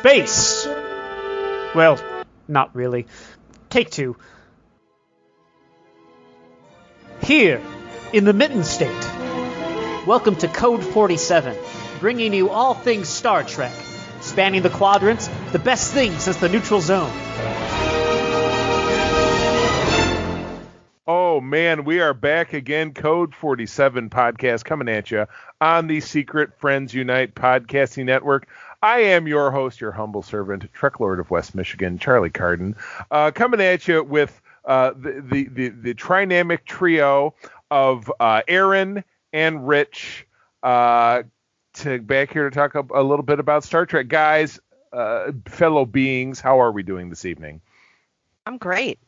space. Well, not really. Take two. Here, in the Mitten State. Welcome to Code 47, bringing you all things Star Trek, spanning the quadrants, the best thing since the neutral zone. Oh man, we are back again. Code 47 podcast coming at you on the Secret Friends Unite podcasting network. I am your host, your humble servant, Trek Lord of West Michigan, Charlie Carden, uh, coming at you with uh, the, the, the the trinamic trio of uh, Erin and Rich uh, to back here to talk a, a, little bit about Star Trek. Guys, uh, fellow beings, how are we doing this evening? I'm great.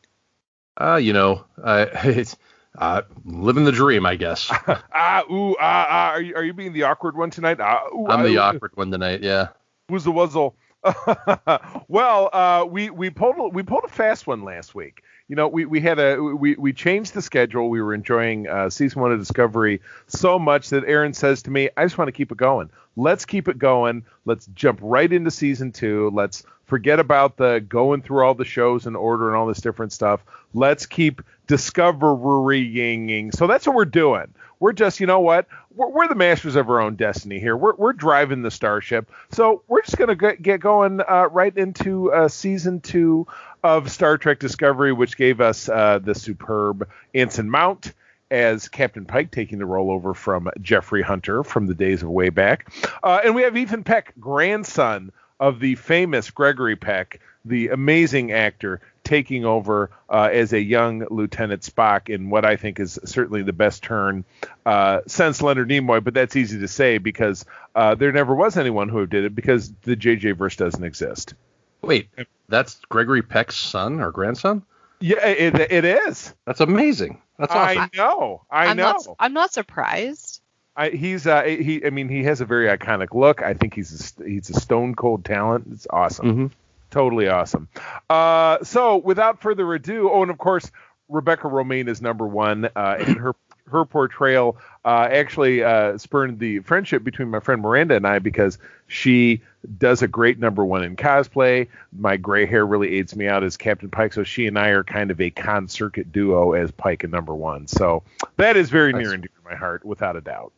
Uh, you know, uh, it's uh, living the dream, I guess. ah, ooh, ah, ah. Are you, are you being the awkward one tonight? Ah, ooh, I'm ah, the ooh. awkward one tonight. Yeah. Who's the wuzzle? well, uh, we we pulled we pulled a fast one last week. You know, we, we had a we, we changed the schedule. We were enjoying uh, season one of Discovery so much that Erin says to me, "I just want to keep it going. Let's keep it going. Let's jump right into season two. Let's forget about the going through all the shows in order and all this different stuff. Let's keep discoverying. So that's what we're doing. We're just, you know what? We're, we're the masters of our own destiny here. We're, we're driving the starship. So we're just going to get going uh, right into uh, season two of Star Trek Discovery, which gave us uh, the superb Anson Mount as Captain Pike taking the role over from Jeffrey Hunter from the days of way back. Uh, and we have Ethan Peck, grandson of the famous Gregory Peck, the amazing actor, taking over uh, as a young Lieutenant Spock in what I think is certainly the best turn uh, since Leonard Nimoy. But that's easy to say because uh, there never was anyone who did it because the JJ verse doesn't exist. Wait, that's Gregory Peck's son or grandson? Yeah, it, it is. That's amazing. That's awesome. I know. I I'm know. Not, I'm not surprised. I, he's uh, he. I mean, he has a very iconic look. I think he's a, he's a stone cold talent. It's awesome, mm-hmm. Totally awesome. Uh, so without further ado, oh, and of course, Rebecca Romijn is number one, uh, and her her portrayal uh, actually uh, spurned the friendship between my friend Miranda and I because she does a great number one in cosplay. My gray hair really aids me out as Captain Pike, so she and I are kind of a con circuit duo as Pike and number one. So that is very Nice. near and dear to my heart, without a doubt.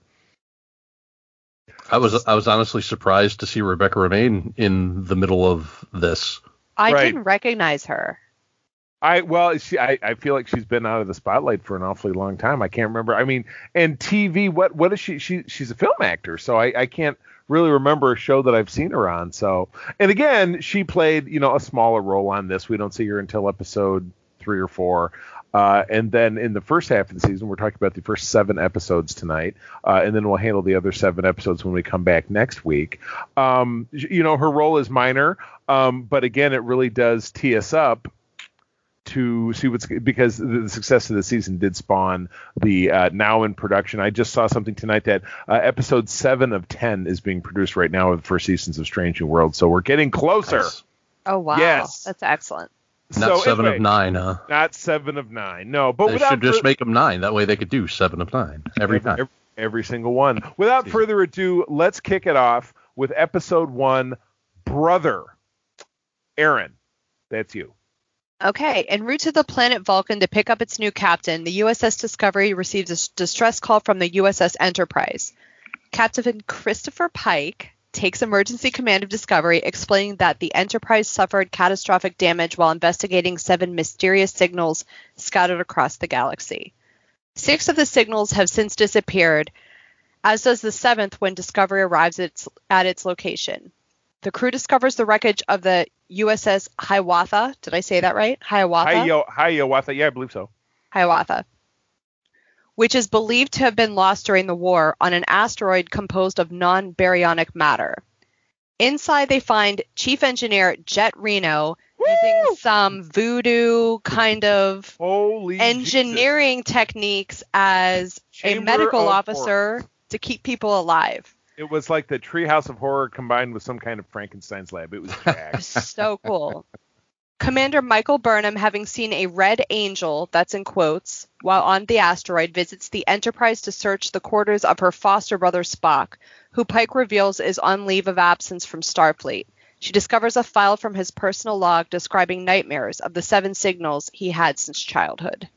I was I was honestly surprised to see Rebecca Romijn in the middle of this. I Right. didn't recognize her. I well, she, I, I feel like she's been out of the spotlight for an awfully long time. I can't remember. I mean, and TV, what what is she? She she's a film actor, so I, I can't really remember a show that I've seen her on. So, and again, she played you know a smaller role on this. We don't see her until episode three or four. Uh, and then in the first half of the season, we're talking about the first seven episodes tonight, uh, and then we'll handle the other seven episodes when we come back next week. Um, you know, her role is minor, um, but again, it really does tee us up to see what's because the success of the season did spawn the uh, now in production. I just saw something tonight that uh, episode seven of ten is being produced right now of the first seasons of Strange New World. So we're getting closer. Nice. Oh wow, Yes. that's excellent. Not so seven anyway, of nine, huh? Not seven of nine. No, but they should just fur- make them nine. That way they could do seven of nine every time. every, every single one. Without Season. further ado, let's kick it off with episode one, Brother. Erin, that's you. Okay, en route to the planet Vulcan to pick up its new captain, the USS Discovery receives a distress call from the USS Enterprise. Captain Christopher Pike takes emergency command of Discovery, explaining that the Enterprise suffered catastrophic damage while investigating seven mysterious signals scattered across the galaxy. Six of the signals have since disappeared, as does the seventh when Discovery arrives at its, at its location. The crew discovers the wreckage of the USS Hiawatha. Did I say that right? Hiawatha. Hi, yo. Yeah, I believe so. Hiawatha, which is believed to have been lost during the war on an asteroid composed of non baryonic matter. Inside, they find Chief Engineer Jet Reno using some voodoo kind of Holy engineering techniques as a medical of officer to keep people alive. It was like the Treehouse of Horror combined with some kind of Frankenstein's lab. It was so cool. Commander Michael Burnham, having seen a red angel, that's in quotes, while on the asteroid, visits the Enterprise to search the quarters of her foster brother Spock, who Pike reveals is on leave of absence from Starfleet. She discovers a file from his personal log describing nightmares of the seven signals he had since childhood.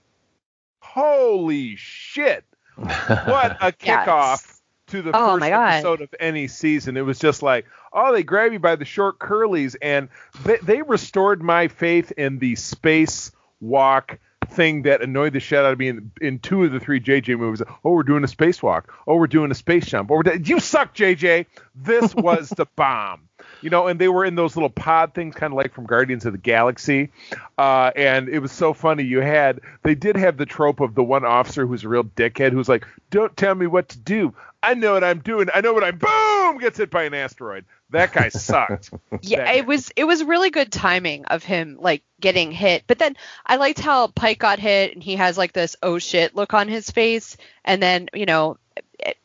Holy shit! What a Yes. To the Oh first episode of any season. It was just like, oh, they grab you by the short curlies, and they, they restored my faith in the space walk thing that annoyed the shit out of me in, in two of the three JJ movies. Oh, we're doing a spacewalk. Oh, we're doing a space jump. Oh, we're you suck, JJ. This was the bomb. You know, and they were in those little pod things, kind of like from Guardians of the Galaxy. Uh, and it was so funny. You had, they did have the trope of the one officer who's a real dickhead who's like, don't tell me what to do. I know what I'm doing. I know what I'm, boom, gets hit by an asteroid. That guy sucked. Yeah, That- it was it was really good timing of him like getting hit. But then I liked how Pike got hit and he has like this oh shit look on his face, and then you know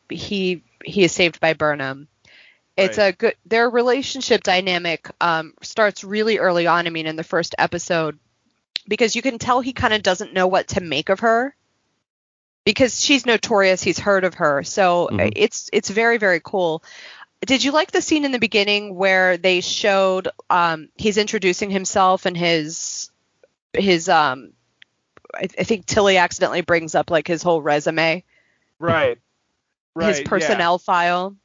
he he is saved by Burnham. It's Right. a good their relationship dynamic um, starts really early on. I mean, in the first episode, because you can tell he kind of doesn't know what to make of her because she's notorious. He's heard of her, so Mhm. it's it's very very cool. Did you like the scene in the beginning where they showed um, he's introducing himself and his his um I, I think Tilly accidentally brings up like his whole resume, right. Right. his yeah. personnel file.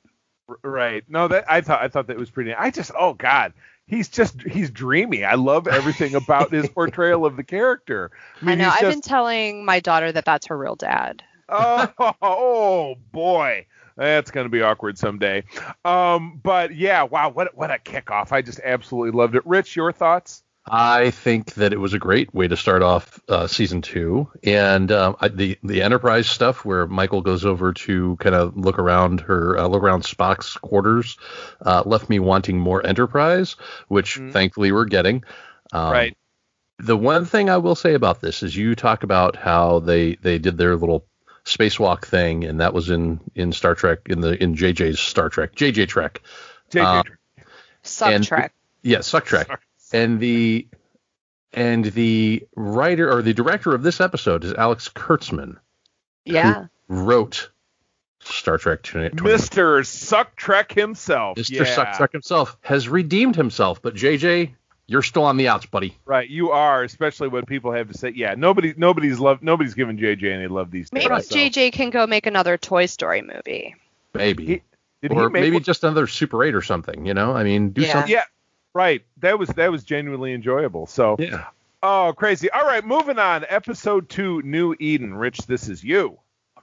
R- Right. No, that I thought I thought that was pretty. I just oh god, he's just he's dreamy. I love everything about his portrayal of the character. I I know. I've just been telling my daughter that that's her real dad. oh, oh boy. That's going to be awkward someday. Um, but yeah, wow, what what a kickoff! I just absolutely loved it. Rich, your thoughts? I think that it was a great way to start off uh, season two, and um, I, the the Enterprise stuff where Michael goes over to kind of look around her uh, look around Spock's quarters uh, left me wanting more Enterprise, which Mhm. thankfully we're getting. Um, right. The one thing I will say about this is you talk about how they they did their little spacewalk thing, and that was in in Star Trek in the in JJ's Star Trek JJ Trek. JJ, uh, And- Suck Trek. Yeah, Suck Trek. and the and the writer or the director of this episode is Alex Kurtzman, Yeah. wrote Star Trek 20, Mr. Suck Trek himself. Mr. Yeah. Suck Trek himself has redeemed himself, but JJ, you're still on the outs, buddy. Right, you are, especially when people have to say, yeah, nobody, nobody's love, nobody's giving JJ any love these days. Maybe so- JJ can go make another Toy Story movie. Maybe. He- Did or he maybe one- just another Super 8 or something, you know? I mean, do Yeah. something. Yeah, right. That was that was genuinely enjoyable. So, Yeah. oh, crazy. All right, moving on. Episode two, New Eden. Rich, this is you.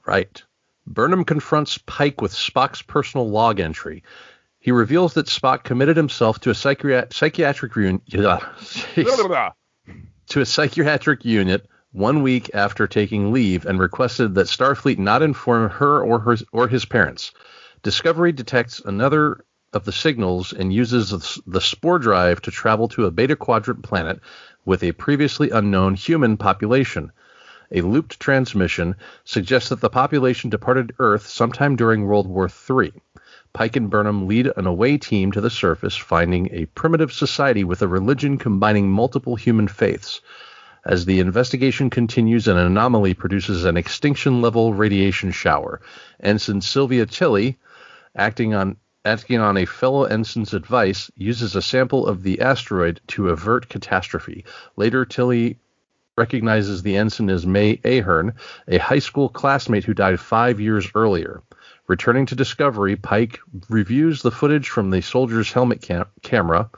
Right. Burnham confronts Pike with Spock's personal log entry. He reveals that Spock committed himself to a psychiat- psychiatric reunion. to a psychiatric unit one week after taking leave and requested that Starfleet not inform her or her or his parents. Discovery detects another of the signals and uses the spore drive to travel to a beta quadrant planet with a previously unknown human population. A looped transmission suggests that the population departed Earth sometime during World War III. Pike and Burnham lead an away team to the surface, finding a primitive society with a religion combining multiple human faiths. As the investigation continues, an anomaly produces an extinction level radiation shower. Ensign Sylvia Tilly, acting on acting on a fellow ensign's advice, uses a sample of the asteroid to avert catastrophe. Later, Tilly recognizes the ensign as May Ahern, a high school classmate who died five years earlier. Returning to Discovery, Pike reviews the footage from the soldier's helmet cam- camera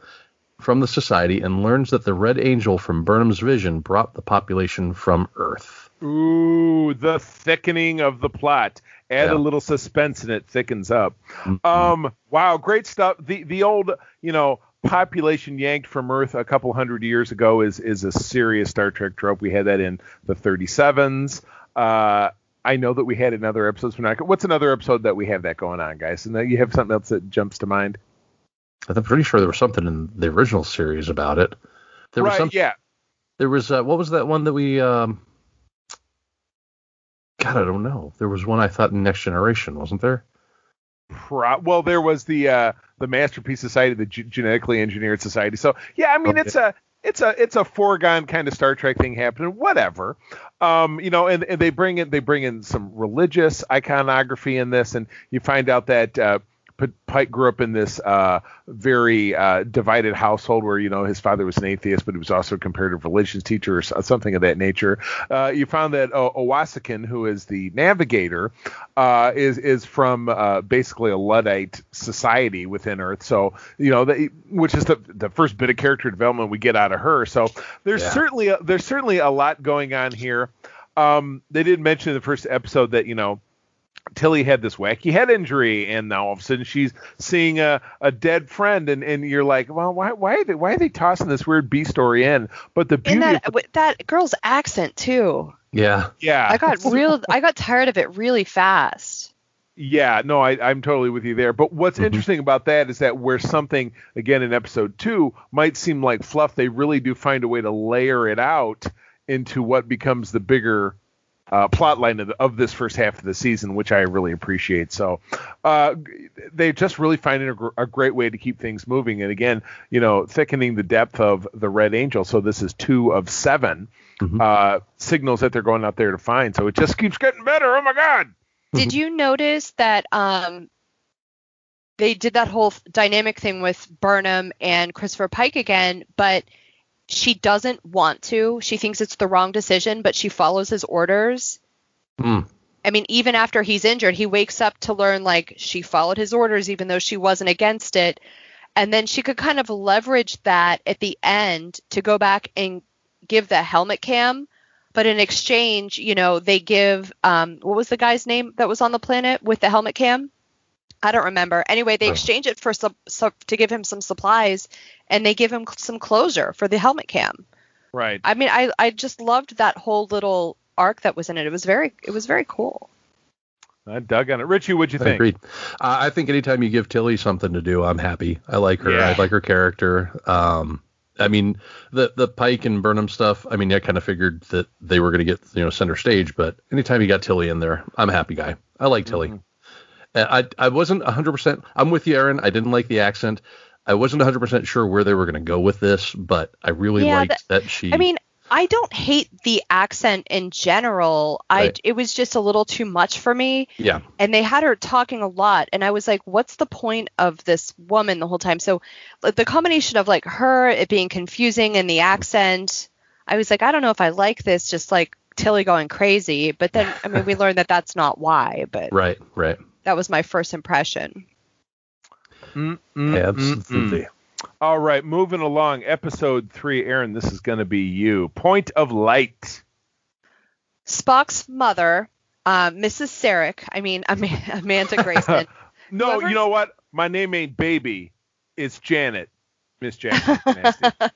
from the Society and learns that the Red Angel from Burnham's vision brought the population from Earth. Ooh, the thickening of the plot. Add Yeah. a little suspense and it thickens up. Mhm. Um, wow, great stuff. The the old, you know, population yanked from Earth a couple hundred years ago is is a serious Star Trek trope. We had that in the 37s. Uh, I know that we had another episode. We're not, what's another episode that we have that going on, guys? And then you have something else that jumps to mind. I'm pretty sure there was something in the original series about it. There was right? some, Yeah. There was uh, what was that one that we? Um, God, I don't know. There was one I thought in Next Generation, wasn't there? Pro- well, there was the uh, the Masterpiece Society, the G- genetically engineered society. So yeah, I mean Okay. it's a it's a it's a foregone kind of Star Trek thing happening. Whatever, um, you know, and, and they bring in they bring in some religious iconography in this, and you find out that uh, Pike grew up in this uh, very uh, divided household where you know his father was an atheist, but he was also a comparative religions teacher or something of that nature. Uh, you found that uh, who is the navigator, uh, is is from uh, basically a Luddite society within Earth. So you know, they, which is the the first bit of character development we get out of her. So there's Yeah. certainly a, there's certainly a lot going on here. Um, they did mention in the first episode that you know Tilly had this wacky head injury, and now all of a sudden she's seeing a, a dead friend, and, and you're like, well, why why are they why are they tossing this weird B story in? But the beauty, And of that with that girl's accent too. Yeah. yeah, I got real I got tired of it really fast. Yeah, no, I, I'm totally with you there. But what's Mhm. interesting about that is that where something, again, in episode two might seem like fluff, they really do find a way to layer it out into what becomes the bigger uh, plot line of, the, of this first half of the season, which I really appreciate. So uh, they just really finding a, gr- a great way to keep things moving. And again, you know, thickening the depth of the Red Angel. So this is two of 7 Mhm. uh, signals that they're going out there to find. So it just keeps getting better. Oh my God. Did you notice that um they did that whole dynamic thing with Burnham and Christopher Pike again, but she doesn't want to. She thinks it's the wrong decision, but she follows his orders. Hmm. I mean, even after he's injured, he wakes up to learn like she followed his orders even though she wasn't against it. And then she could kind of leverage that at the end to go back and give the helmet cam. But in exchange, you know, they give um, what was the guy's name that was on the planet with the helmet cam? I don't remember. Anyway, they Oh. exchange it for some, some to give him some supplies, and they give him some closure for the helmet cam. Right. I mean, I I just loved that whole little arc that was in it. It was very it was very cool. I dug on it. Richie, what'd you I think? Agreed. Uh, I think anytime you give Tilly something to do, I'm happy. I like her. Yeah. I like her character. Um, I mean, the the Pike and Burnham stuff. I mean, I kind of figured that they were going to get you know center stage, but anytime you got Tilly in there, I'm a happy guy. I like Tilly. Mhm. I I wasn't 100. percent I'm with you, Erin. I didn't like the accent. I wasn't 100 percent sure where they were going to go with this, but I really Yeah, liked that she. I mean, I don't hate the accent in general. I it was just a little too much for me. yeah, and they had her talking a lot and i was like what's the point of this woman the whole time so the combination of like her it being confusing and the accent i was like i don't know if i like this just like tilly going crazy but then i mean we learned that that's not why but right, right. That was my first impression Mm, mm, mm, Absolutely. mm. All right, moving along. Episode three, Erin. This is going to be you. Point of light. spock's mother uh, mrs sarek i mean Am- amanda grayson No, Whoever- you know what? My name ain't Baby. It's Janet. Miss Janet.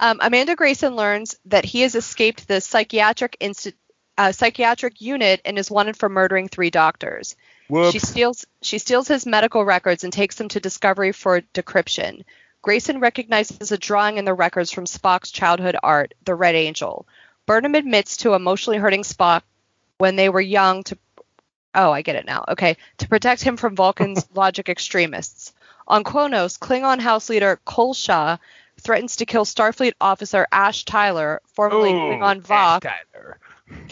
Um, Amanda Grayson learns that he has escaped the psychiatric insti- uh, psychiatric unit and is wanted for murdering three doctors. Whoops. She steals she steals his medical records and takes them to Discovery for decryption. Grayson recognizes a drawing in the records from Spock's childhood art, the Red Angel. Burnham admits to emotionally hurting Spock when they were young to Oh, I get it now. Okay, to protect him from Vulcan's logic extremists. On Kronos, Klingon House leader Kolsha threatens to kill Starfleet officer Ash Tyler, formerly Ooh, Klingon Voq.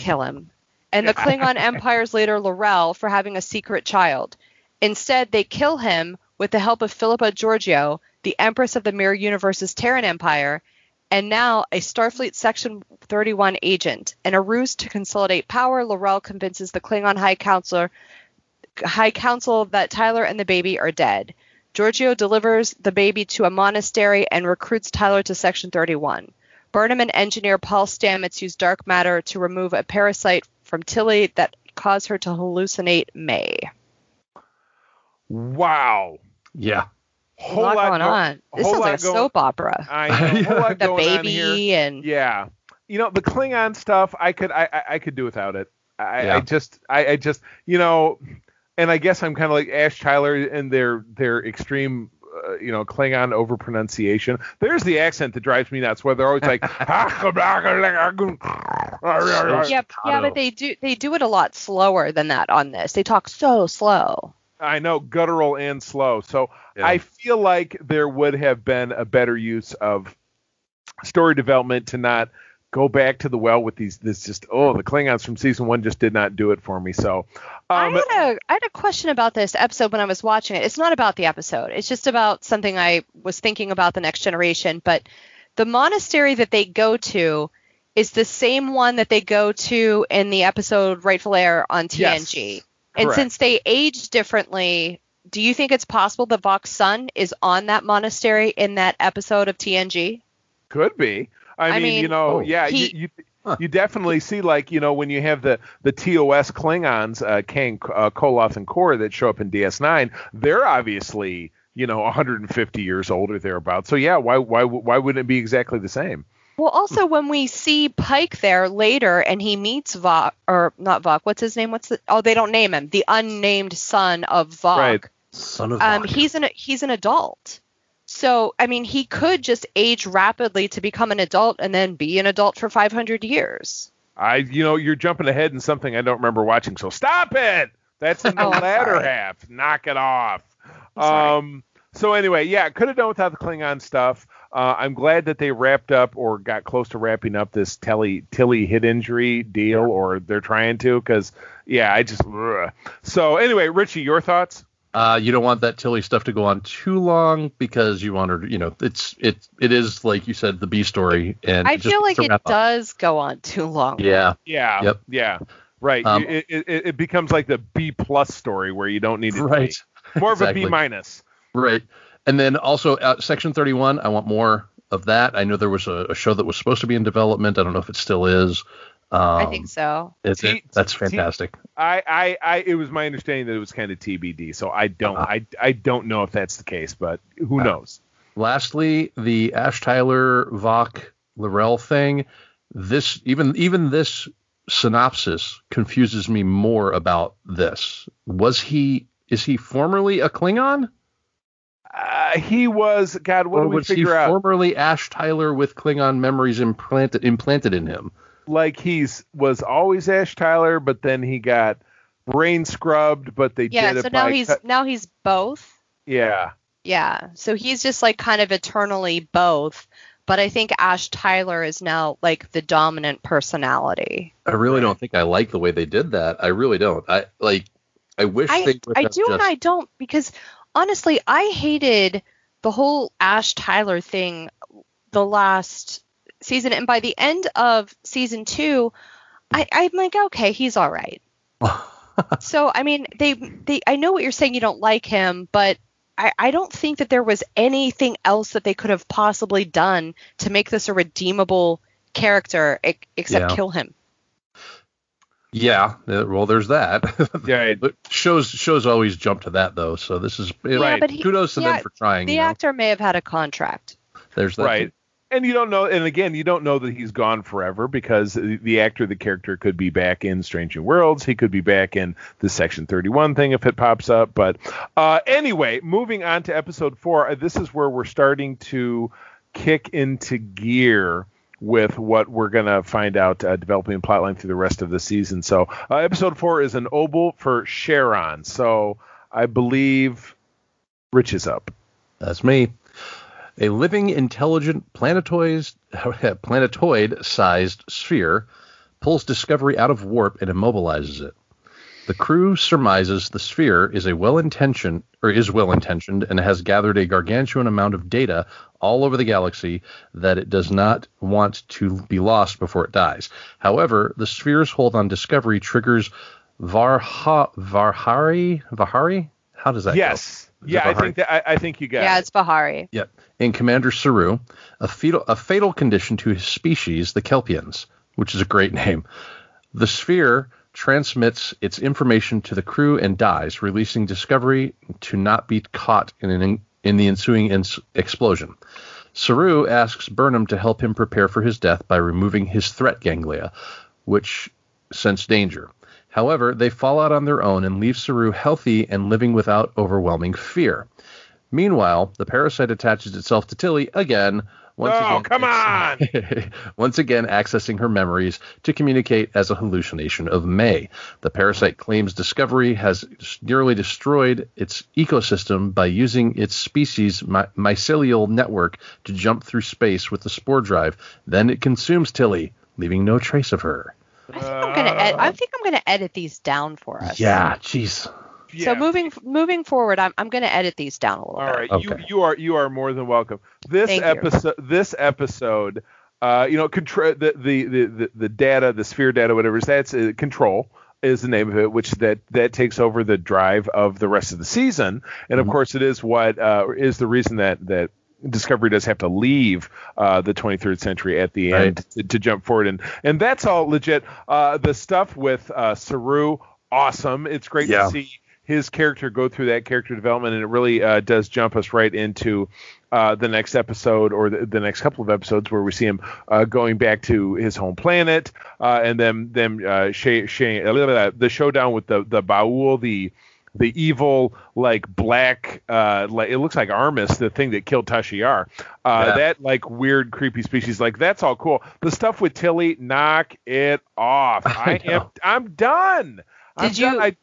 Kill him, and the Klingon Empire's leader L'Rell for having a secret child. Instead, they kill him with the help of Philippa Georgiou, the Empress of the Mirror Universe's Terran Empire, and now a Starfleet Section 31 agent. In a ruse to consolidate power, L'Rell convinces the Klingon High Counselor, High Council that Tyler and the baby are dead. Georgiou delivers the baby to a monastery and recruits Tyler to Section 31. Burnham and engineer Paul Stamets use dark matter to remove a parasite from Tilly that caused her to hallucinate May. Wow. Yeah. A Whole lot lot going go- on. This whole sounds like a going- soap opera. I know. Whole lot The going on here. baby and Yeah. You know the Klingon stuff. I could I I, I could do without it. I, Yeah. I just I, I just you know, and I guess I'm kind of like Ash Tyler and their their extreme. Uh, you know, Klingon over pronunciation. There's the accent that drives me nuts. Where they're always like, yeah, yeah, but they do they do it a lot slower than that on this. They talk so slow. I know guttural and slow. So Yeah. I feel like there would have been a better use of story development to not go back to the well with these. This just oh, the Klingons from season one just did not do it for me. So um, I had a I had a question about this episode when I was watching it. It's not about the episode. It's just about something I was thinking about the next generation. But the monastery that they go to is the same one that they go to in the episode Rightful Heir on TNG. Yes, and since they age differently, do you think it's possible that Voq's son is on that monastery in that episode of TNG? Could be. I, I mean, mean, you know, Oh. yeah, he- you, you Huh. you definitely see like you know when you have the the TOS Klingons, uh, Kang, uh, Koloth, and Kor that show up in DS9, they're obviously you know 150 years old or thereabouts. So yeah, why why why wouldn't it be exactly the same? Well, also when we see Pike there later and he meets Voq, or not Voq, what's his name? What's the? Oh, they don't name him. The unnamed son of Voq. Right. Son of Um, he's an he's an adult. So I mean, he could just age rapidly to become an adult and then be an adult for 500 years. I you know you're jumping ahead in something I don't remember watching. So stop it. That's in the Oh, latter sorry. half. Knock it off. Um. So anyway, yeah, could have done without the Klingon stuff. Uh, I'm glad that they wrapped up or got close to wrapping up this Telly Tilly hit injury deal, or they're trying to, because yeah, I just. ugh. So anyway, Richie, your thoughts? Uh, you don't want that Tilly stuff to go on too long because you want her. To, you know, it's it it is like you said the B story, and I feel like it wrap up. does go on too long. Yeah, Yeah. Yep. Yeah. Right. Um, it, it, it it becomes like the B plus story where you don't need it. to be. right, More of a B minus. right. And then also uh, Section 31, I want more of that. I know there was a, a show that was supposed to be in development. I don't know if it still is. Um, I think so. Is T- it? That's fantastic. I, I, I, it was my understanding that it was kind of TBD, so I don't, Uh-huh. I, I don't know if that's the case, but who Uh, knows? Lastly, the Ash Tyler Voq L'Rell thing. This even even this synopsis confuses me more about this. Was he is he formerly a Klingon? Uh, he was, God, what or do we was he figure out? formerly Ash Tyler with Klingon memories implanted implanted in him? Like he's was always Ash Tyler, but then he got brain scrubbed, but they Yeah. did it So now by he's cut- now he's both. yeah. Yeah. So he's just like kind of eternally both. But I think Ash Tyler is now like the dominant personality. I really don't think I like the way they did that. I really don't. I like. I wish I, they would I have do and I don't because honestly, I hated the whole Ash Tyler thing the last season, and by the end of season two, I, I'm like, okay, he's all right. so I mean, they they I know what you're saying. You don't like him, but I, I don't think that there was anything else that they could have possibly done to make this a redeemable character e- except Yeah. kill him. yeah. Well, there's that. Yeah. But shows shows always jump to that though. So this is Right. but he- kudos to the them for trying. The you know? actor may have had a contract. There's that. right. And you don't know, and again, you don't know that he's gone forever because the actor, the character, could be back in Strange New Worlds. He could be back in the Section 31 thing if it pops up. But uh, anyway, moving on to episode four, uh, this is where we're starting to kick into gear with what we're going to find out uh, developing plotline through the rest of the season. So, uh, episode four is an obol for Charon. So, I believe Rich is up. That's me. A living, intelligent planetoid planetoid-sized sphere pulls Discovery out of warp and immobilizes it. The crew surmises the sphere is a well-intentioned or is well-intentioned and has gathered a gargantuan amount of data all over the galaxy that it does not want to be lost before it dies. However, the sphere's hold on Discovery triggers Varha, Varhari Vahari. How does that yes. Is Yeah, I think that I, I think you got yeah, it. it's Bahari. Yep. In Commander Saru, a fatal, a fatal condition to his species, the Kelpians, which is a great name. The sphere transmits its information to the crew and dies, releasing Discovery to not be caught in an in the ensuing ins- explosion. Saru asks Burnham to help him prepare for his death by removing his threat ganglia, which sense danger. However, they fall out on their own and leave Saru healthy and living without overwhelming fear. Meanwhile, the parasite attaches itself to Tilly again. Once Oh, again, come on! once again, accessing her memories to communicate as a hallucination of May. The parasite claims Discovery has nearly destroyed its ecosystem by using its species' my- mycelial network to jump through space with the spore drive. Then it consumes Tilly, leaving no trace of her. I think I'm gonna. Ed- I think I'm gonna edit these down for us. Yeah, jeez. Yeah. So moving moving forward, I'm I'm gonna edit these down a little All bit. right, Okay. you you are you are more than welcome. This Thank you. episode this episode, uh, you know, control the, the the the the data, the sphere data, whatever that's uh, control is the name of it, which that that takes over the drive of the rest of the season, and of Mhm. course it is what uh, is the reason that that. Discovery does have to leave uh, the 23rd century at the end Right. to, to jump forward, and and that's all legit. Uh, the stuff with uh, Saru, awesome. It's great Yeah. to see his character go through that character development, and it really uh, does jump us right into uh, the next episode or the, the next couple of episodes where we see him uh, going back to his home planet, uh, and then them uh, sh- sh- the showdown with the the Ba'ul, the the evil like black uh like it looks like Armus, the thing that killed Tasha Yar. Uh Yeah. that like weird creepy species like that's all cool. The stuff with Tilly, knock it off. I I, am. I'm done. I'm Did you- done. I,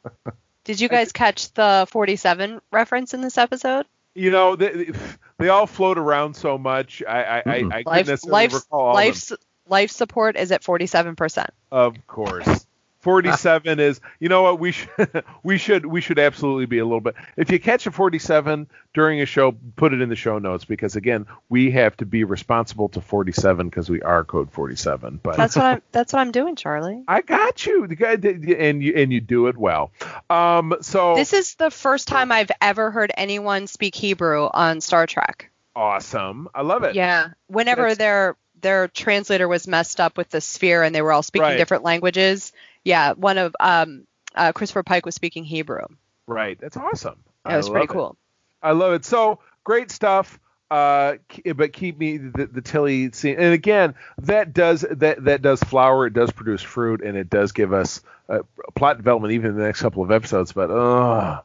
Did you guys catch the 47 reference in this episode? you know they, they all float around so much. I I, I, Mm-mm. I couldn't Life necessarily life recall all them. life life support is at 47 percent. Of course. 47 is you know what we should we should we should absolutely be a little bit if you catch a 47 during a show put it in the show notes because again we have to be responsible to 47 because we are code 47 but That's what I'm that's what I'm doing, Charlie. I got you the guy and you and you do it well um so This is the first time I've ever heard anyone speak Hebrew on Star Trek. awesome I love it Yeah. Whenever That's- their their translator was messed up with the sphere and they were all speaking Right. different languages, yeah, one of um uh, Christopher Pike was speaking Hebrew. right that's awesome That I was pretty it. cool. I love it. So great stuff. Uh, but keep me the, the Tilly scene, and again, that does that that does flower. It does produce fruit, and it does give us uh, plot development even in the next couple of episodes. But uh,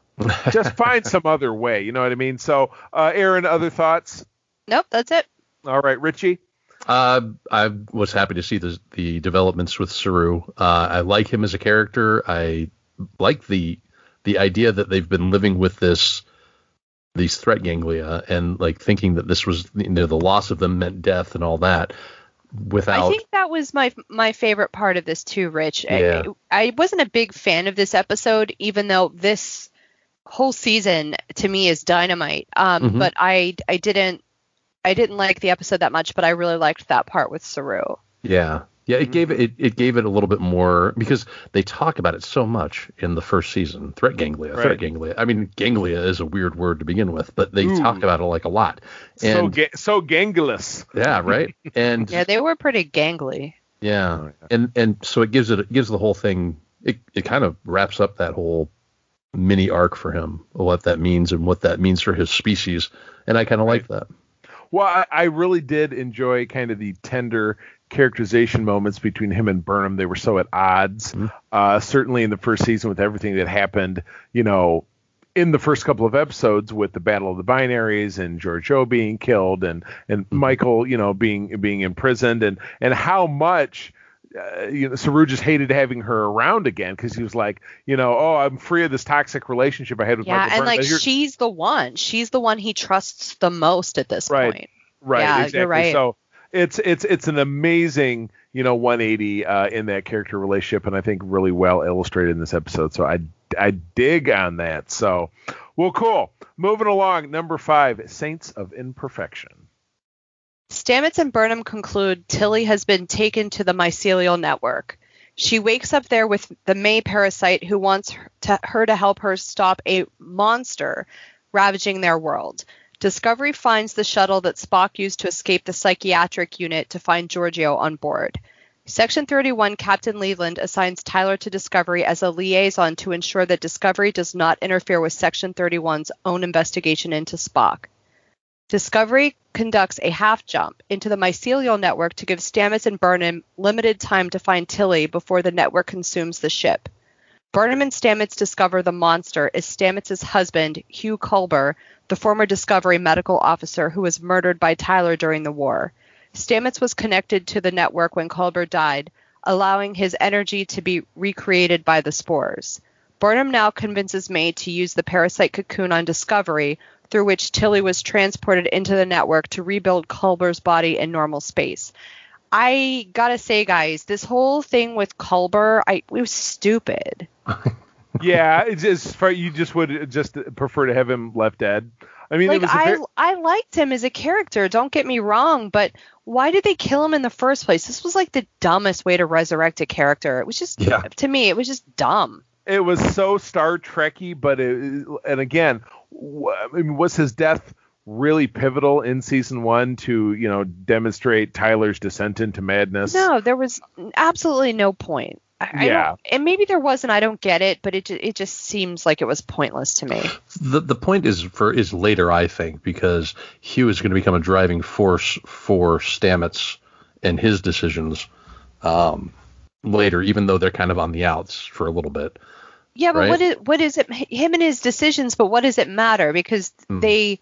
just find some other way. You know what I mean? So, uh, Erin, other thoughts? Nope, that's it. All right, Richie. Uh, I was happy to see the the developments with Saru. Uh, I like him as a character. I like the the idea that they've been living with this these threat ganglia and like thinking that this was you know the loss of them meant death and all that without I think that was my my favorite part of this too, Rich. I- Yeah. I, wasn't a big fan of this episode, even though this whole season to me is dynamite. Um, Mhm. but I I didn't I didn't like the episode that much, but I really liked that part with Saru. Yeah. Yeah, it gave it, it it gave it a little bit more because they talk about it so much in the first season. Threat ganglia, Right. threat ganglia. I mean, ganglia is a weird word to begin with, but they Ooh. talk about it like a lot. so ga- so gangulous. yeah, right. And Yeah, they were pretty gangly. Yeah, Oh, yeah. and and so it gives it it gives the whole thing it it kind of wraps up that whole mini arc for him, what that means and what that means for his species, and I kind of like that. Well, I, I really did enjoy kind of the tender characterization moments between him and Burnham. They were so at odds. Mhm. Uh, certainly in the first season with everything that happened, you know, in the first couple of episodes with the Battle of the Binaries and Georgiou being killed and and Michael, you know, being being imprisoned and and how much. Uh, you know, Saru just hated having her around again because he was like, you know, oh, I'm free of this toxic relationship I had with Yeah, Michael and Burnham. like she's the one. She's the one he trusts the most at this Right. point. Right. Yeah, you're right. So it's it's it's an amazing you know 180 uh, in that character relationship, and I think really well illustrated in this episode. So I I dig on that. So well, cool. Moving along, number five, Saints of Imperfection. Stamets and Burnham conclude Tilly has been taken to the mycelial network. She wakes up there with the May parasite who wants her to, her to help her stop a monster ravaging their world. Discovery finds the shuttle that Spock used to escape the psychiatric unit to find Georgiou on board. Section 31 Captain Leland assigns Tyler to Discovery as a liaison to ensure that Discovery does not interfere with Section 31's own investigation into Spock. Discovery conducts a half jump into the mycelial network to give Stamets and Burnham limited time to find Tilly before the network consumes the ship. Burnham and Stamets discover the monster is Stamets' husband, Hugh Culber, the former Discovery medical officer who was murdered by Tyler during the war. Stamets was connected to the network when Culber died, allowing his energy to be recreated by the spores. Burnham now convinces May to use the parasite cocoon on Discovery, through which Tilly was transported into the network to rebuild Culber's body in normal space. I gotta say, guys, this whole thing with Culber, I it was stupid. yeah, it's just for you just would just prefer to have him left dead. I mean, like it was a I very, I liked him as a character. Don't get me wrong, but why did they kill him in the first place? This was like the dumbest way to resurrect a character. It was just Yeah. to me, it was just dumb. it was so Star Trekky, but it, and again, wh- I mean, was his death really pivotal in season one to you know demonstrate Tyler's descent into madness? No, there was absolutely no point. I, I Yeah. don't, and maybe there was, and I don't get it, but it it just seems like it was pointless to me. The the point is for is later, I think, because Hugh is going to become a driving force for Stamets and his decisions um, later, even though they're kind of on the outs for a little bit. Yeah, but Right? what is what is it? Him and his decisions, but what does it matter? Because Hmm. they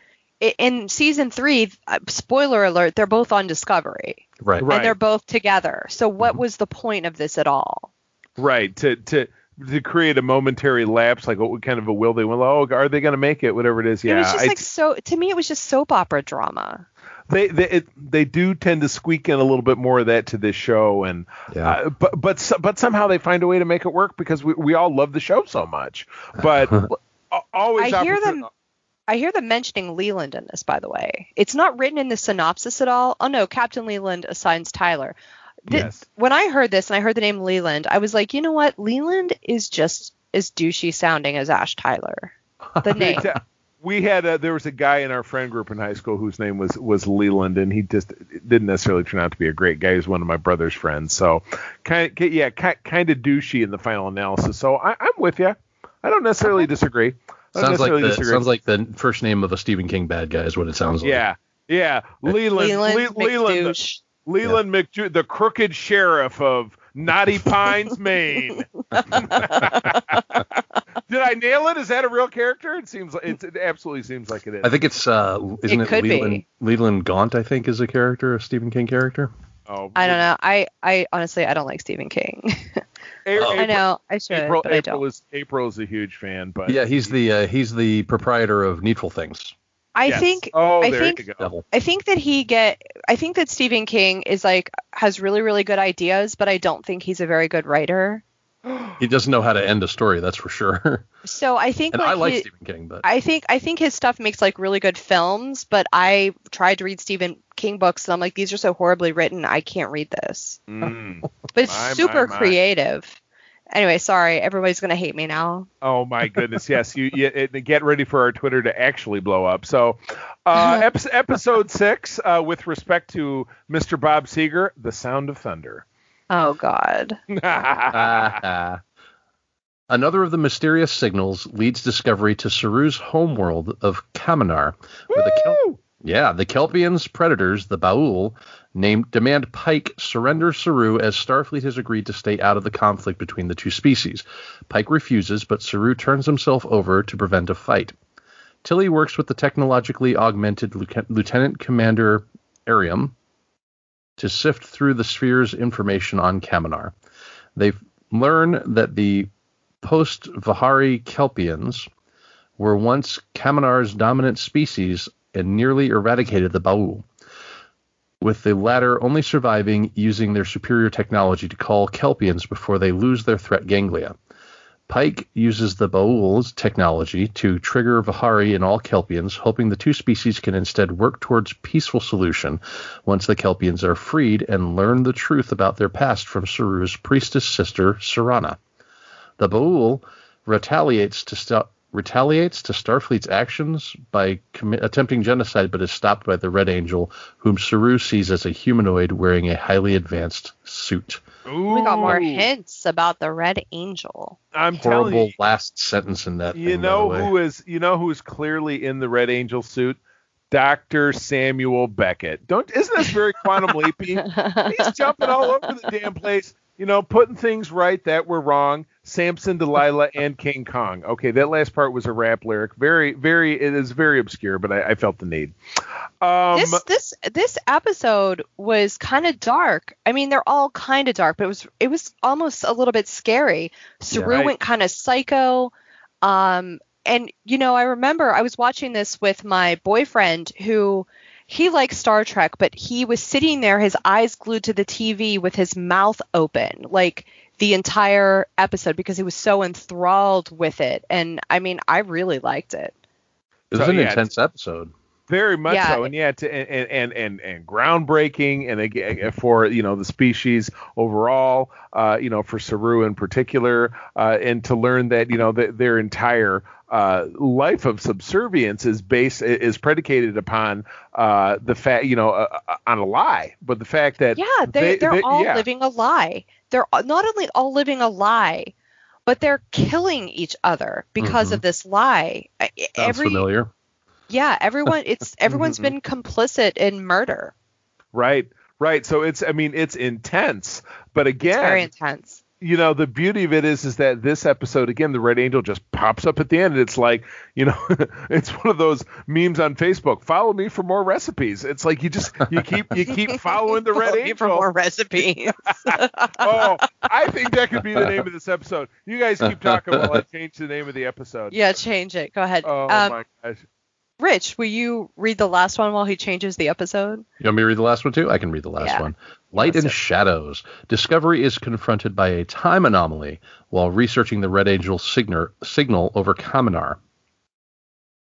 in season three, uh, spoiler alert, they're both on Discovery Right. Right. and they're both together. So what Mhm. was the point of this at all? Right. To to to create a momentary lapse, like what kind of a will they will? Oh, are they going to make it? Whatever it is. Yeah. it was just I- like so. To me, it was just soap opera drama. They they it, they do tend to squeak in a little bit more of that to this show, and Yeah. uh, but but but somehow they find a way to make it work because we, we all love the show so much. But always I hear them. I hear them mentioning Leland in this, by the way. It's not written in the synopsis at all. Oh no, Captain Leland assigns Tyler. Th- Yes. When I heard this and I heard the name Leland, I was like, you know what? Leland is just as douchey sounding as Ash Tyler. The name. We had a, there was a guy in our friend group in high school whose name was was Leland, and he just didn't necessarily turn out to be a great guy. He was one of my brother's friends, so kind of yeah, kind kind of douchey in the final analysis. So I, I'm with you. I don't necessarily disagree. Don't Sounds like the disagree. sounds like the first name of a Stephen King bad guy is what it sounds like. yeah, yeah, Leland, Leland, Le- Leland, McDouche. Leland McJu- the crooked sheriff of Naughty Pines, Maine. Did I nail it? Is that a real character? It seems like it, it absolutely seems like it is. I think it's uh isn't It it, Leland be. Leland Gaunt, I think, is a character, a Stephen King character. oh, I don't know. I, I honestly I don't like Stephen King. A- Oh. I know I should, April, but I April don't. is April is a huge fan, but Yeah, he's the uh, he's the proprietor of Needful Things. I Yes. think Oh, I there think you go. Devil. I think that he get I think that Stephen King is like has really really good ideas, but I don't think he's a very good writer. He doesn't know how to end a story, that's for sure. So I think and like, I like he- Stephen King, but I think I think his stuff makes like really good films, but I tried to read Stephen King books and I'm like these are so horribly written, I can't read this. Mm. But it's My, my, super my. creative. Anyway, sorry, everybody's gonna hate me now. Oh my goodness, yes. You, you it- get ready for our Twitter to actually blow up. So, uh, ep- episode six, uh, with respect to Mr. Bob Seger, The Sound of Thunder. Oh God. Another of the mysterious signals leads Discovery to Saru's homeworld of Kaminar, where the Kel- yeah the Kelpians predators, the Ba'ul, named demand Pike surrender Saru as Starfleet has agreed to stay out of the conflict between the two species. Pike refuses, but Saru turns himself over to prevent a fight. Tilly works with the technologically augmented Lieutenant- Lieutenant Commander Airiam to sift through the sphere's information on Kaminar. They learn that the post-Vahari Kelpians were once Kaminar's dominant species and nearly eradicated the Ba'ul, with the latter only surviving using their superior technology to call Kelpians before they lose their threat ganglia. Pike uses the Ba'ul's technology to trigger Vahari in all Kelpians, hoping the two species can instead work towards peaceful solution once the Kelpians are freed and learn the truth about their past from Saru's priestess sister, Siranna. The Ba'ul retaliates to stop retaliates to Starfleet's actions by commi- attempting genocide, but is stopped by the Red Angel, whom Saru sees as a humanoid wearing a highly advanced suit. Ooh. We got more hints about the Red Angel. I'm telling Horrible you, last sentence in that. you thing, know who is you know who is clearly in the Red Angel suit? Dr. Samuel Beckett. Don't isn't this very quantum leapy? He's jumping all over the damn place, you know, putting things right that were wrong. Samson, Delilah, and King Kong. Okay, that last part was a rap lyric. Very, very, it is very obscure, but I, I felt the need. Um, this this this episode was kind of dark. I mean, they're all kind of dark, but it was it was almost a little bit scary. Saru Right. went kind of psycho. Um, and you know, I remember I was watching this with my boyfriend who he likes Star Trek, but he was sitting there, his eyes glued to the TV with his mouth open, like the entire episode because he was so enthralled with it. And I mean, I really liked it. It was So, an yeah, intense episode. Very much Yeah. so, and yeah, to, and, and and and groundbreaking, and again for you know the species overall, uh, you know for Saru in particular, uh, and to learn that you know that their entire uh, life of subservience is based is predicated upon uh, the fact you know uh, uh, on a lie, but the fact that Yeah, they, They- they're they- all yeah. living a lie. They're not only all living a lie, but they're killing each other because Mhm. of this lie. Sounds Every familiar. yeah, everyone it's everyone's been complicit in murder. right, right. So it's I mean it's intense, but It's again, very intense. You know the beauty of it is is that this episode again the red angel just pops up at the end and it's like you know it's one of those memes on facebook follow me for more recipes it's like you just you keep you keep following the red Looking angel for more recipes. oh i think that could be the name of this episode you guys keep talking while i change the name of the episode yeah, change it. Go ahead. oh um, my gosh Rich, will you read the last one while he changes the episode? You want me to read the last one too? I can read the last Yeah. one. Light Yes, and sir. Shadows. Discovery is confronted by a time anomaly while researching the Red Angel signal, signal over Kaminar.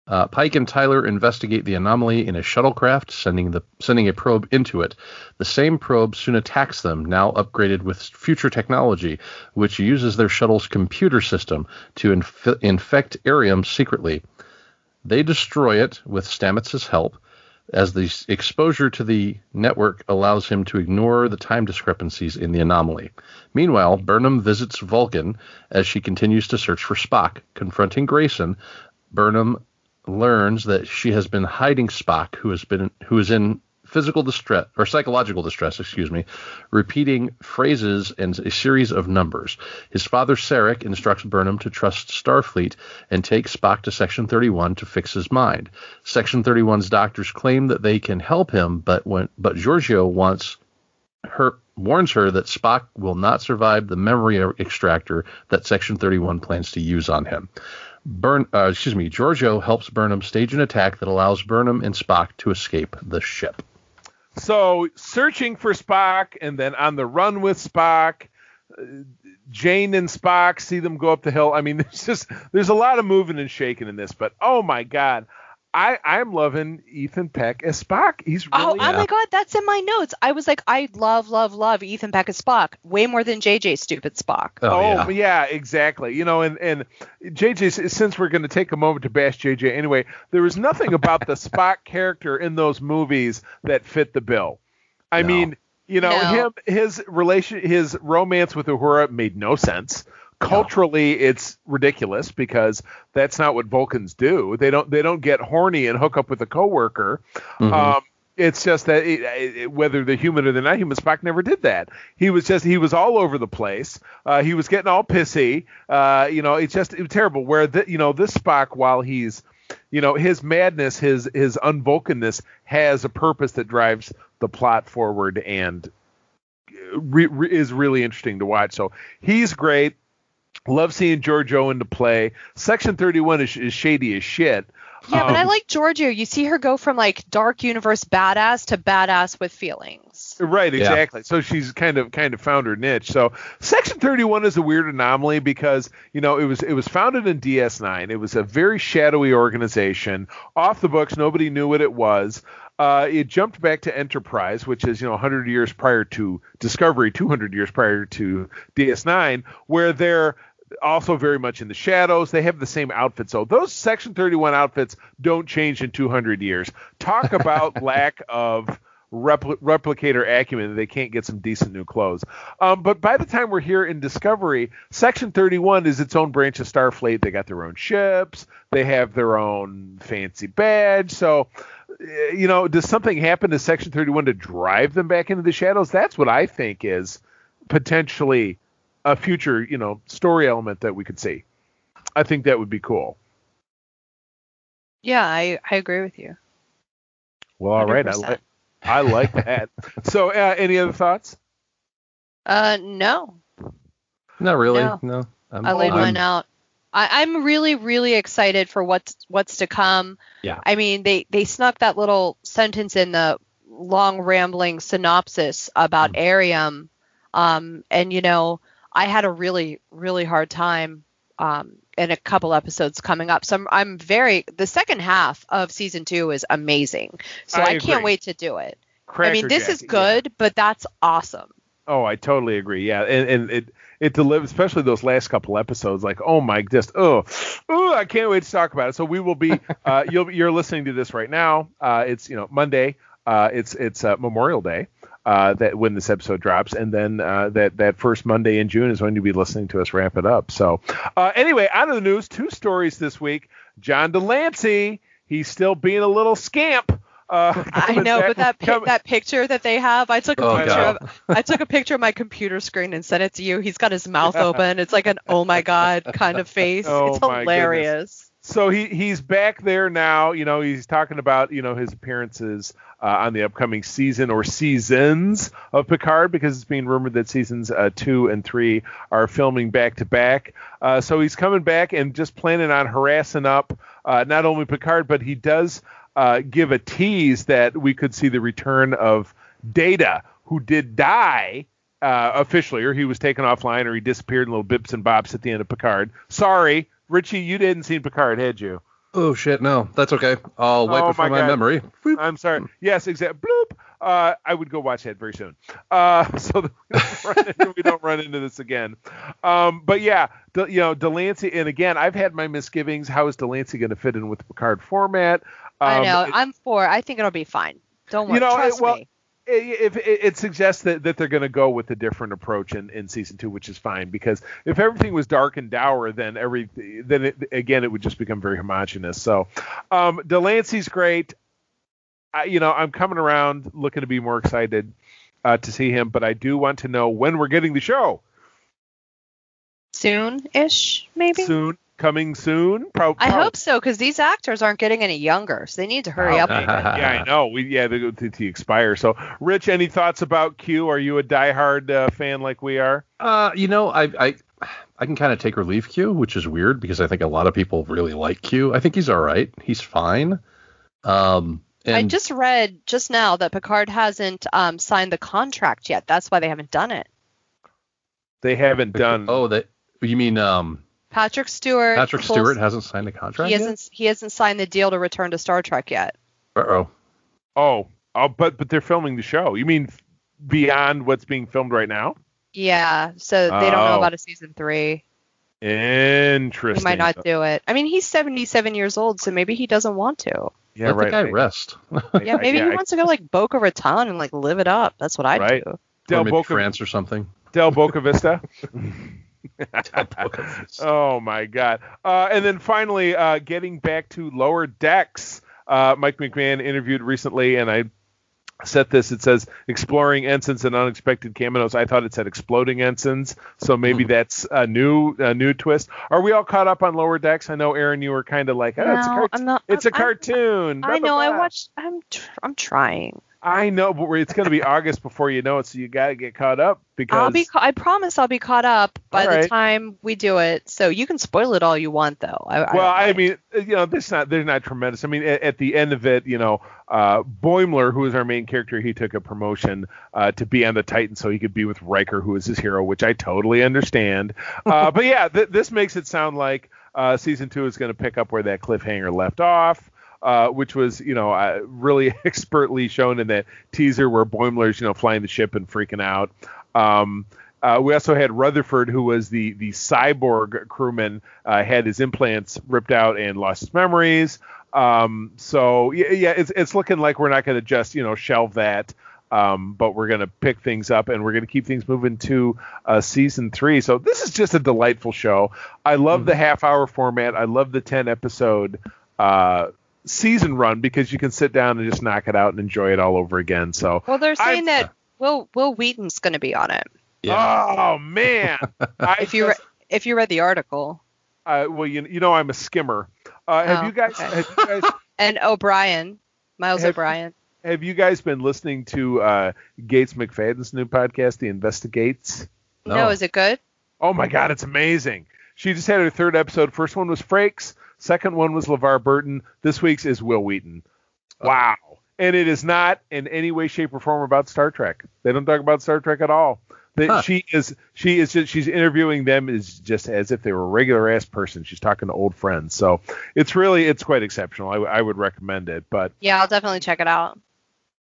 Uh, Pike and Tyler investigate the anomaly in a shuttlecraft, sending the sending a probe into it. The same probe soon attacks them, now upgraded with future technology, which uses their shuttle's computer system to inf- infect Airiam secretly. They destroy it with Stamets' help, as the exposure to the network allows him to ignore the time discrepancies in the anomaly. Meanwhile, Burnham visits Vulcan as she continues to search for Spock. Confronting Grayson, Burnham learns that she has been hiding Spock, who has been who is in physical distress or psychological distress, excuse me, repeating phrases and a series of numbers. His father Sarek instructs Burnham to trust Starfleet and take Spock to Section 31 to fix his mind. Section 31's doctors claim that they can help him, but when but Georgiou wants her warns her that Spock will not survive the memory extractor that Section 31 plans to use on him. Burn, uh, excuse me, Georgiou helps Burnham stage an attack that allows Burnham and Spock to escape the ship. So searching for spock and then on the run with spock uh, Jane and Spock see them go up the hill. I mean, there's just there's a lot of moving and shaking in this, but oh my god, I I'm loving Ethan Peck as Spock. He's Oh, really oh my god, that's in my notes. I was like, I love, love, love Ethan Peck as Spock way more than JJ stupid Spock. Oh, oh yeah. exactly. You know, and and JJ, since we're going to take a moment to bash JJ anyway, there was nothing about the Spock character in those movies that fit the bill. I No. mean, you know, No. him his relation his romance with Uhura made no sense. Culturally, it's ridiculous because that's not what Vulcans do. They don't they don't get horny and hook up with a coworker. Mhm. Um, it's just that it, it, whether they're human or they're not human, Spock never did that. He was just he was all over the place. Uh, he was getting all pissy. Uh, you know, it's just it was terrible. Where the, you know this Spock, while he's you know his madness, his his unvulcanness has a purpose that drives the plot forward and re, re, is really interesting to watch. So he's great. Love seeing Georgiou into play. Section 31 is, is shady as shit. Yeah, but I Um, like Georgiou. You see her go from like dark universe badass to badass with feelings. Right, Yeah. exactly. So she's kind of kind of found her niche. So Section 31 is a weird anomaly because you know it was it was founded in DS9. It was a very shadowy organization, off the books. Nobody knew what it was. Uh, it jumped back to Enterprise, which is you know 100 years prior to Discovery, 200 years prior to DS9, where they're also very much in the shadows. They have the same outfits. So those Section 31 outfits don't change in 200 years. Talk about lack of repli- replicator acumen. They can't get some decent new clothes. Um, but by the time we're here in Discovery, Section 31 is its own branch of Starfleet. They got their own ships. They have their own fancy badge. So, eh, you know, does something happen to Section 31 to drive them back into the shadows? That's what I think is potentially a future, you know, story element that we could see. I think that would be cool. Yeah, I, I agree with you. Well, all right, I 100%. like I like that. so, uh, any other thoughts? Uh, no, Not really. No. No. I'm, I laid I'm- mine out. I, I'm really, really excited for what's what's to come. Yeah. I mean, they they snuck that little sentence in the long rambling synopsis about Mm. Airiam, um, and you know, I had a really, really hard time um, in a couple episodes coming up. So I'm, I'm very the second half of season two is amazing. So I I, can't wait to do it. I mean, this is Crackerjack, yeah. good, but that's awesome. Oh, I totally agree. Yeah, and, and it it delivers, especially those last couple episodes. Like, oh my, just oh, oh, I can't wait to talk about it. So we will be. Uh, you'll you're listening to this right now. Uh, it's you know Monday. Uh, it's it's uh, Memorial Day. Uh, that when this episode drops, and then uh, that that first Monday in June is when you'll be listening to us wrap it up. So uh, anyway, out of the news, two stories this week. John de Lancie, he's still being a little scamp. Uh, I know, back- but that pic- coming- that picture that they have, I took a Oh, picture God. of I took a picture of my computer screen and sent it to you. He's got his mouth open. It's like an oh my god kind of face. Oh, it's my hilarious. So he he's back there now. You know, he's talking about you know his appearances uh, on the upcoming season or seasons of Picard because it's being rumored that seasons uh, two and three are filming back to back. Uh, So he's coming back and just planning on harassing up uh, not only Picard but he does uh, give a tease that we could see the return of Data, who did die uh, officially, or he was taken offline, or he disappeared in little bips and bops at the end of Picard. Sorry, Richie, you didn't see Picard, had you? Oh shit, no, that's okay. I'll wipe Oh, it from my my, God. memory. Boop. I'm sorry. Yes, exactly. Bloop. Uh, I would go watch that very soon. Uh, so that we don't, run into, we don't run into this again. Um, but yeah, De, you know, de Lancie, and again, I've had my misgivings. How is de Lancie going to fit in with the Picard format? I Um, know. it- I'm for. I think it'll be fine. Don't worry. You know, Trust it- well, me. If it, it suggests that, that they're going to go with a different approach in, in season two, which is fine because if everything was dark and dour, then every then it, again it would just become very homogenous. So, um, de Lancie's great. I, you know, I'm coming around looking to be more excited uh, to see him, but I do want to know when we're getting the show. Soon-ish, maybe. Soon, coming soon. Pro- I hope so, because these actors aren't getting any younger, so they need to hurry Oh, up. yeah, with it. yeah, I know. We yeah, they go to, to expire. So, Rich, any thoughts about Q? Are you a diehard uh, fan like we are? Uh, you know, I I I can kind of take or leave Q, which is weird because I think a lot of people really like Q. I think he's all right. He's fine. Um, and I just read just now that Picard hasn't um, signed the contract yet. That's why they haven't done it. They haven't done. Oh, that you mean um Patrick Stewart. Patrick full- Stewart hasn't signed the contract He yet? hasn't. He hasn't signed the deal to return to Star Trek yet. Uh-oh. Oh, oh, but but they're filming the show. You mean beyond what's being filmed right now? Yeah, so they don't know Oh. about a season three. He Interesting. might not do it. I mean, he's 77 years old, so maybe he doesn't want to. Yeah, Let right. the guy rest. Yeah, maybe yeah, he wants to go like Boca Raton and like live it up. That's what I'd Right. do. Del or maybe Boca, France or something. Del Boca Vista. oh my God! Uh, and then finally, uh, getting back to lower decks, uh, Mike McMahan interviewed recently, and I set this. It says exploring ensigns and unexpected cameos. I thought it said exploding ensigns, so maybe Hmm. that's a new a new twist. Are we all caught up on lower decks? I know Erin, you were kind of like, oh, it's a, cart- I'm not- it's a I'm- I'm- cartoon. I Blah, know. blah, I watched. I'm. Tr- I'm trying. I know, but it's going to be August before you know it, so you got to get caught up because I'll be. ca- I promise I'll be caught up by All the right. time we do it. So you can spoil it all you want, though. I, I well, don't I mean, uh, you know, this not they're not tremendous. I mean, at, at the end of it, you know, uh, Boimler, who is our main character, he took a promotion uh, to be on the Titan so he could be with Riker, who is his hero, which I totally understand. Uh, but yeah, th- this makes it sound like uh, season two is going to pick up where that cliffhanger left off. Uh, which was, you know, uh, really expertly shown in that teaser where Boimler's, you know, flying the ship and freaking out. Um, uh, we also had Rutherford, who was the the cyborg crewman, uh, had his implants ripped out and lost his memories. Um, so yeah, yeah, it's it's looking like we're not going to just you know shelve that, um, but we're going to pick things up and we're going to keep things moving to uh, season three. So this is just a delightful show. I love the half hour format. I love the ten episode. Uh, season run because you can sit down and just knock it out and enjoy it all over again so Well, they're I- saying that Will Wil Wheaton's going to be on it. Yeah. oh man If you re- if you read the article, Uh, well, you, you know I'm a skimmer. Uh, have Oh, you guys okay. have you guys and O'Brien, Miles Have- O'Brien. have you guys been listening to uh, Gates McFadden's new podcast, The Investigates? No. No. is it good? Oh my God, it's amazing. She just had her third episode. First one was Frakes. Second one was LeVar Burton. This week's is Wil Wheaton. Wow. And it is not in any way, shape, or form about Star Trek. They don't talk about Star Trek at all. They, Huh. She is she is just, she's interviewing them is just as if they were a regular ass person. She's talking to old friends. So it's really it's quite exceptional. I would recommend it. But Yeah, I'll definitely check it out.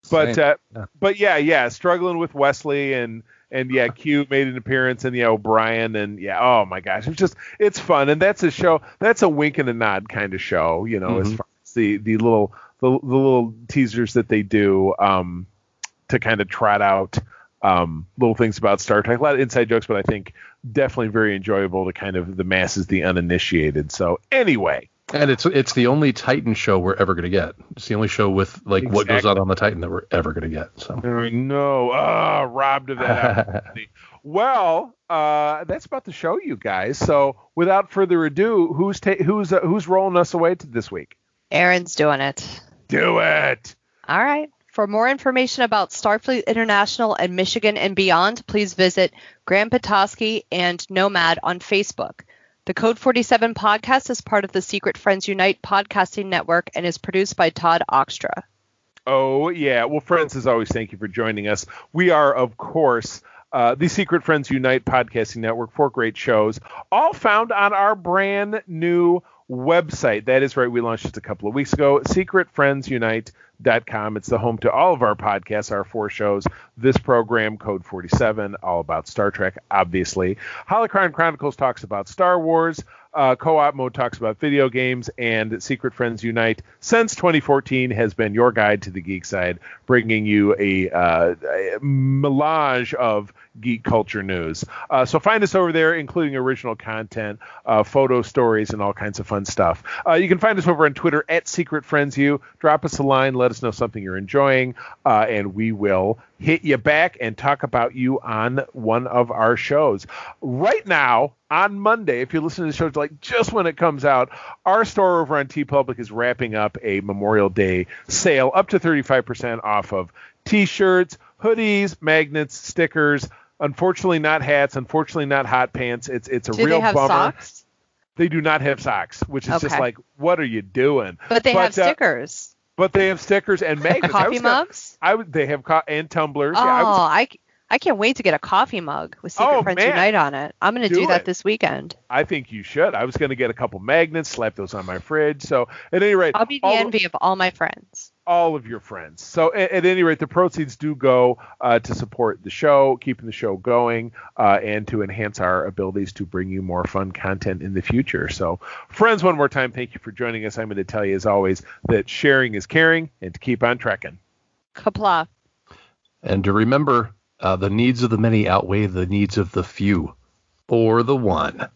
but uh, Yeah. but yeah, yeah, struggling with Wesley and and yeah, Q made an appearance and yeah, O'Brien and yeah, oh my gosh, it's just it's fun and that's a show that's a wink and a nod kind of show, you know, as Mhm. far as the the little the, the little teasers that they do um to kind of trot out um little things about Star Trek, a lot of inside jokes, but I think definitely very enjoyable to kind of the masses, the uninitiated. So anyway, And it's it's the only Titan show we're ever gonna get. It's the only show with like what goes on on the Titan that we're ever gonna get. So. I know, ah, robbed of that. Well, uh, that's about the show, you guys. So, without further ado, who's ta- who's uh, who's rolling us away to this week? Erin's doing it. Do it. All right. For more information about Starfleet International and Michigan and beyond, please visit Graham Petoskey and Nomad on Facebook. The Code 47 podcast is part of the Secret Friends Unite podcasting network and is produced by Todd Oxtra. Oh yeah. Well, friends, as always, thank you for joining us. We are, of course. Uh, the Secret Friends Unite podcasting network, for great shows, all found on our brand new website. That is right, we launched just a couple of weeks ago, secretfriendsunite.com. It's the home to all of our podcasts, our four shows, this program, Code 47, all about Star Trek, obviously. Holocron Chronicles talks about Star Wars. Uh, Co-op mode talks about video games, and Secret Friends Unite since 2014 has been your guide to the geek side, bringing you a, uh, a melange of geek culture news. Uh, so find us over there, including original content, uh, photo stories, and all kinds of fun stuff. Uh, you can find us over on Twitter at Secret Friends U. Drop us a line, let us know something you're enjoying, uh, and we will hit you back and talk about you on one of our shows. Right now, on Monday, if you're listening to the show like just when it comes out, our store over on Tee Public is wrapping up a Memorial Day sale up to 35% off of t-shirts, hoodies, magnets, stickers. Unfortunately, not hats. Unfortunately, not hot pants. It's it's a Do real they have bummer. socks? They do not have socks, which is just like, what are you doing? But they have uh, stickers. but they have stickers and magnets. I Coffee gonna- mugs? I would. They have co- and tumblers. Oh, yeah, I was, I, c- I can't wait to get a coffee mug with Secret Oh, Friends man. Unite on it. I'm going to Do do, that it. this weekend. I think you should. I was going to get a couple magnets, slap those on my fridge. So at any rate, I'll be the envy of all my friends. All of your friends. So at, at any rate, the proceeds do go uh, to support the show, keeping the show going, uh, and to enhance our abilities to bring you more fun content in the future. So friends, one more time, thank you for joining us. I'm going to tell you as always that sharing is caring, and to keep on trekking. Qapla'. And to remember, uh, the needs of the many outweigh the needs of the few, or the one.